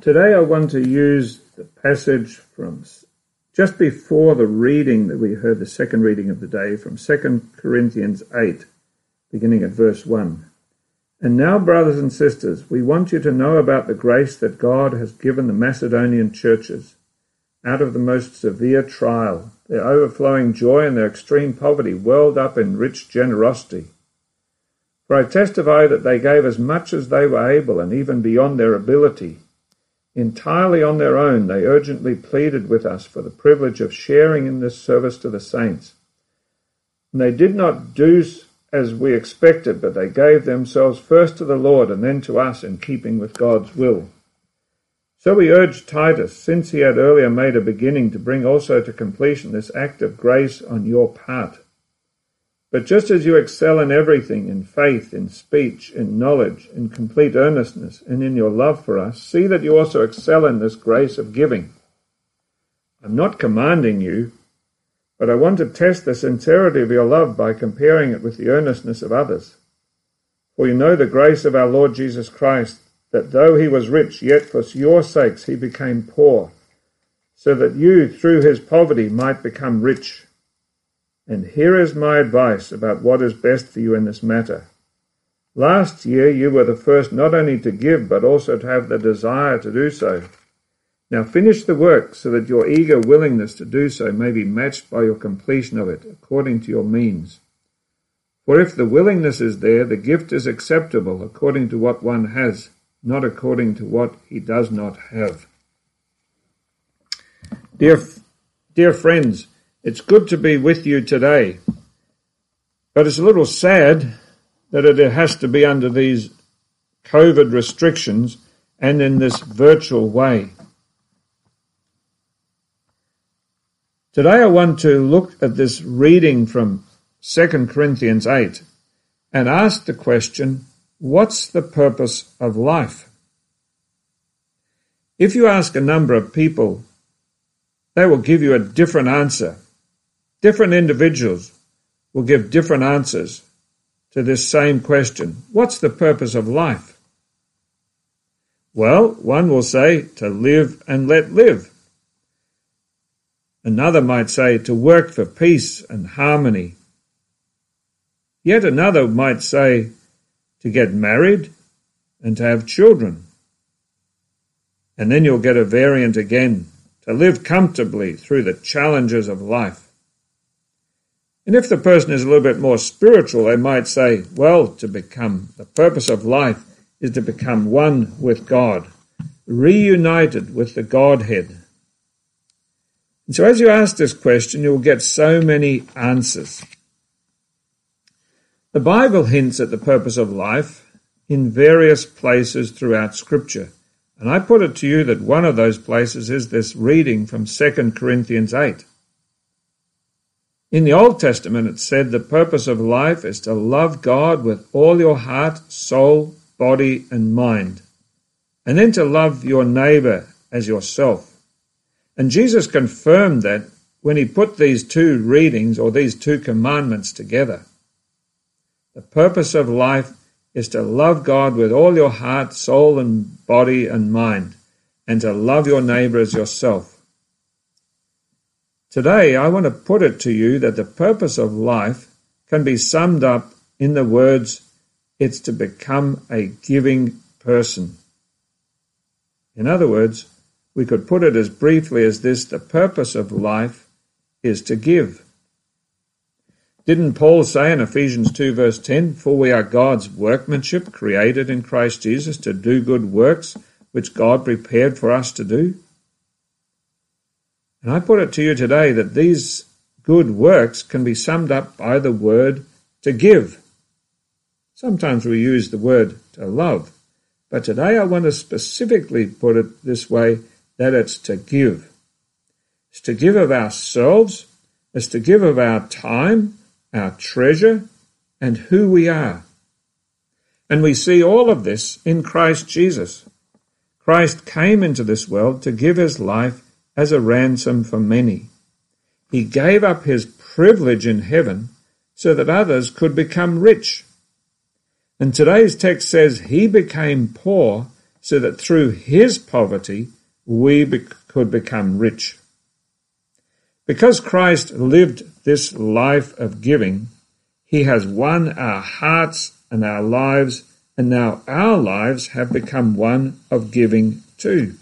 Today I want to use the passage from just before the reading that we heard, the second reading of the day from 2 Corinthians 8, beginning at verse 1. And now, brothers and sisters, we want you to know about the grace that God has given the Macedonian churches. Out of the most severe trial, their overflowing joy and their extreme poverty welled up in rich generosity. For I testify that they gave as much as they were able and even beyond their ability Entirely on their own, they urgently pleaded with us for the privilege of sharing in this service to the saints. And they did not do as we expected, but they gave themselves first to the Lord and then to us in keeping with God's will. So we urged Titus, since he had earlier made a beginning, to bring also to completion this act of grace on your part. But just as you excel in everything, in faith, in speech, in knowledge, in complete earnestness, and in your love for us, see that you also excel in this grace of giving. I'm not commanding you, but I want to test the sincerity of your love by comparing it with the earnestness of others. For you know the grace of our Lord Jesus Christ, that though he was rich, yet for your sakes he became poor, so that you through his poverty might become rich. And here is my advice about what is best for you in this matter. Last year you were the first not only to give, but also to have the desire to do so. Now finish the work so that your eager willingness to do so may be matched by your completion of it, according to your means. For if the willingness is there, the gift is acceptable according to what one has, not according to what he does not have. Dear, dear friends, it's good to be with you today, but it's a little sad that it has to be under these COVID restrictions and in this virtual way. Today I want to look at this reading from 2 Corinthians 8 and ask the question, what's the purpose of life? If you ask a number of people, they will give you a different answer. Different individuals will give different answers to this same question. What's the purpose of life? Well, one will say to live and let live. Another might say to work for peace and harmony. Yet another might say to get married and to have children. And then you'll get a variant again to live comfortably through the challenges of life. And if the person is a little bit more spiritual, they might say, well, to become, the purpose of life is to become one with God, reunited with the Godhead. And so as you ask this question, you'll get so many answers. The Bible hints at the purpose of life in various places throughout Scripture. And I put it to you that one of those places is this reading from 2 Corinthians 8. In the Old Testament, it said the purpose of life is to love God with all your heart, soul, body, and mind, and then to love your neighbor as yourself. And Jesus confirmed that when he put these two readings or these two commandments together. The purpose of life is to love God with all your heart, soul, and body and mind, and to love your neighbor as yourself. Today, I want to put it to you that the purpose of life can be summed up in the words, it's to become a giving person. In other words, we could put it as briefly as this the purpose of life is to give. Didn't Paul say in Ephesians 2 verse 10, For we are God's workmanship created in Christ Jesus to do good works which God prepared for us to do? And I put it to you today that these good works can be summed up by the word to give. Sometimes we use the word to love, but today I want to specifically put it this way that it's to give. It's to give of ourselves, it's to give of our time, our treasure, and who we are. And we see all of this in Christ Jesus. Christ came into this world to give his life as a ransom for many. He gave up his privilege in heaven so that others could become rich. And today's text says he became poor so that through his poverty we be- could become rich. Because Christ lived this life of giving, he has won our hearts and our lives, and now our lives have become one of giving too.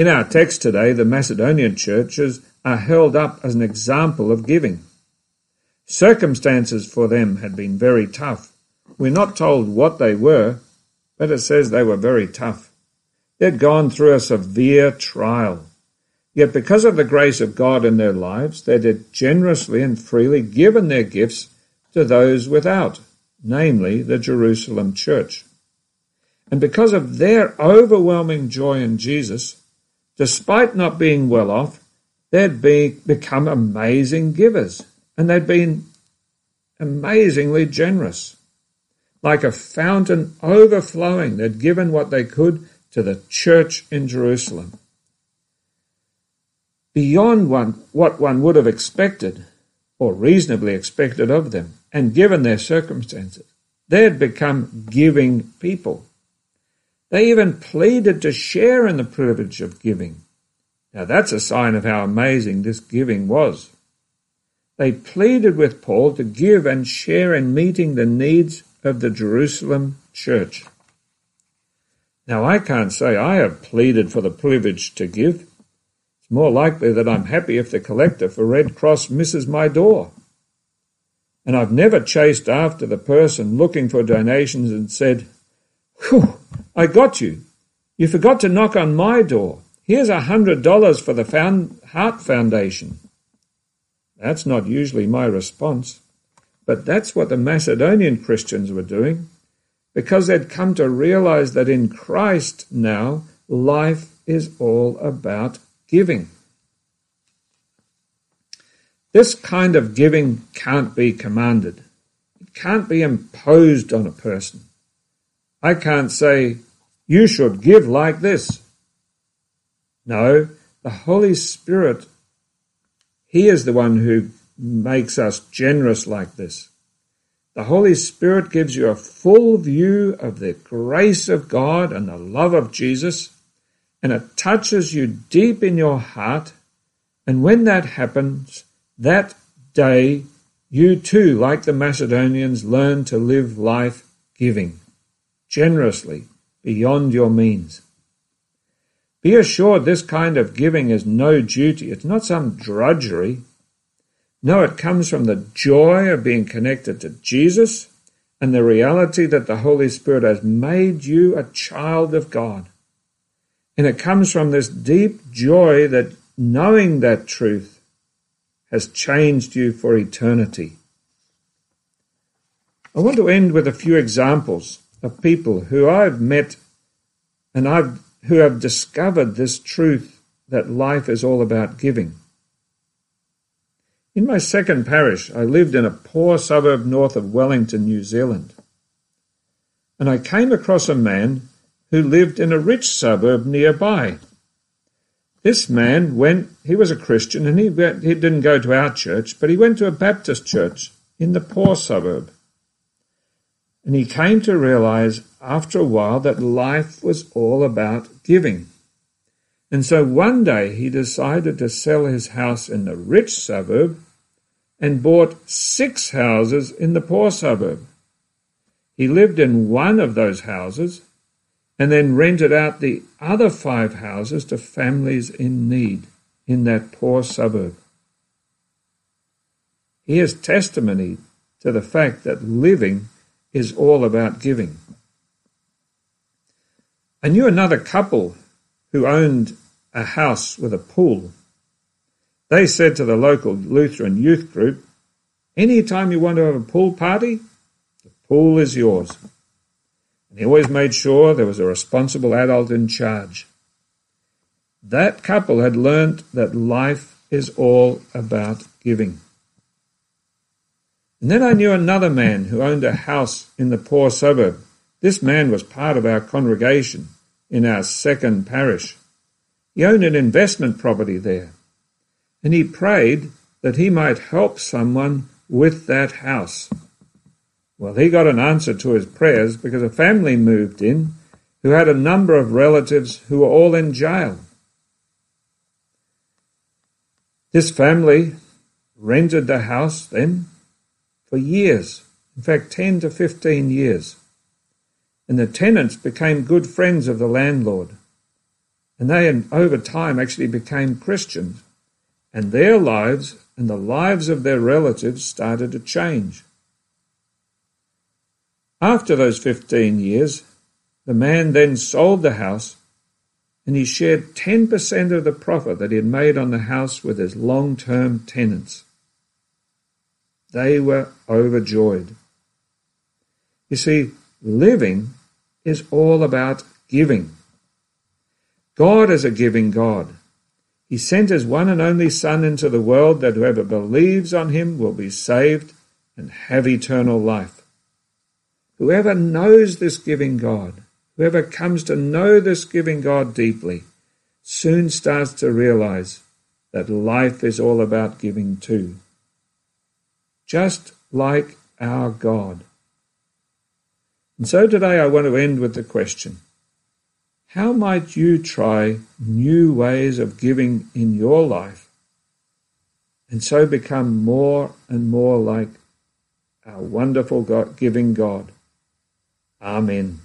In our text today, the Macedonian churches are held up as an example of giving. Circumstances for them had been very tough. We're not told what they were, but it says they were very tough. They'd gone through a severe trial. Yet because of the grace of God in their lives, they had generously and freely given their gifts to those without, namely the Jerusalem church. And because of their overwhelming joy in Jesus, despite not being well off, they'd be, become amazing givers and they'd been amazingly generous. Like a fountain overflowing, they'd given what they could to the church in Jerusalem. Beyond one, what one would have expected or reasonably expected of them, and given their circumstances, they had become giving people. They even pleaded to share in the privilege of giving. Now that's a sign of how amazing this giving was. They pleaded with Paul to give and share in meeting the needs of the Jerusalem church. Now I can't say I have pleaded for the privilege to give. It's more likely that I'm happy if the collector for Red Cross misses my door. And I've never chased after the person looking for donations and said, Whew, I got you. You forgot to knock on my door. Here's a hundred dollars for the Heart Foundation. That's not usually my response, but that's what the Macedonian Christians were doing because they'd come to realize that in Christ now life is all about giving. This kind of giving can't be commanded. It can't be imposed on a person. I can't say, you should give like this. No, the Holy Spirit, He is the one who makes us generous like this. The Holy Spirit gives you a full view of the grace of God and the love of Jesus, and it touches you deep in your heart. And when that happens, that day, you too, like the Macedonians, learn to live life giving, generously, beyond your means. Be assured this kind of giving is no duty. It's not some drudgery. No, it comes from the joy of being connected to Jesus and the reality that the Holy Spirit has made you a child of God. And it comes from this deep joy that knowing that truth has changed you for eternity. I want to end with a few examples of people who I've met and I've who have discovered this truth that life is all about giving. In my second parish, I lived in a poor suburb north of Wellington, New Zealand. And I came across a man who lived in a rich suburb nearby. This man went, he was a Christian and he, went, he didn't go to our church, but he went to a Baptist church in the poor suburb. And he came to realize after a while that life was all about giving. And so one day he decided to sell his house in the rich suburb and bought six houses in the poor suburb. He lived in one of those houses and then rented out the other five houses to families in need in that poor suburb. He is testimony to the fact that living is all about giving. I knew another couple who owned a house with a pool. They said to the local Lutheran youth group, Anytime you want to have a pool party, the pool is yours. And he always made sure there was a responsible adult in charge. That couple had learnt that life is all about giving. And then I knew another man who owned a house in the poor suburb. This man was part of our congregation in our second parish. He owned an investment property there. And he prayed that he might help someone with that house. Well, he got an answer to his prayers because a family moved in who had a number of relatives who were all in jail. This family rented the house then for years, in fact, 10 to 15 years. And the tenants became good friends of the landlord. And they, over time, actually became Christians. And their lives and the lives of their relatives started to change. After those 15 years, the man then sold the house and he shared 10% of the profit that he had made on the house with his long term tenants. They were overjoyed. You see, living is all about giving. God is a giving God. He sent his one and only Son into the world that whoever believes on him will be saved and have eternal life. Whoever knows this giving God, whoever comes to know this giving God deeply, soon starts to realize that life is all about giving too. Just like our God. And so today I want to end with the question how might you try new ways of giving in your life and so become more and more like our wonderful God, giving God? Amen.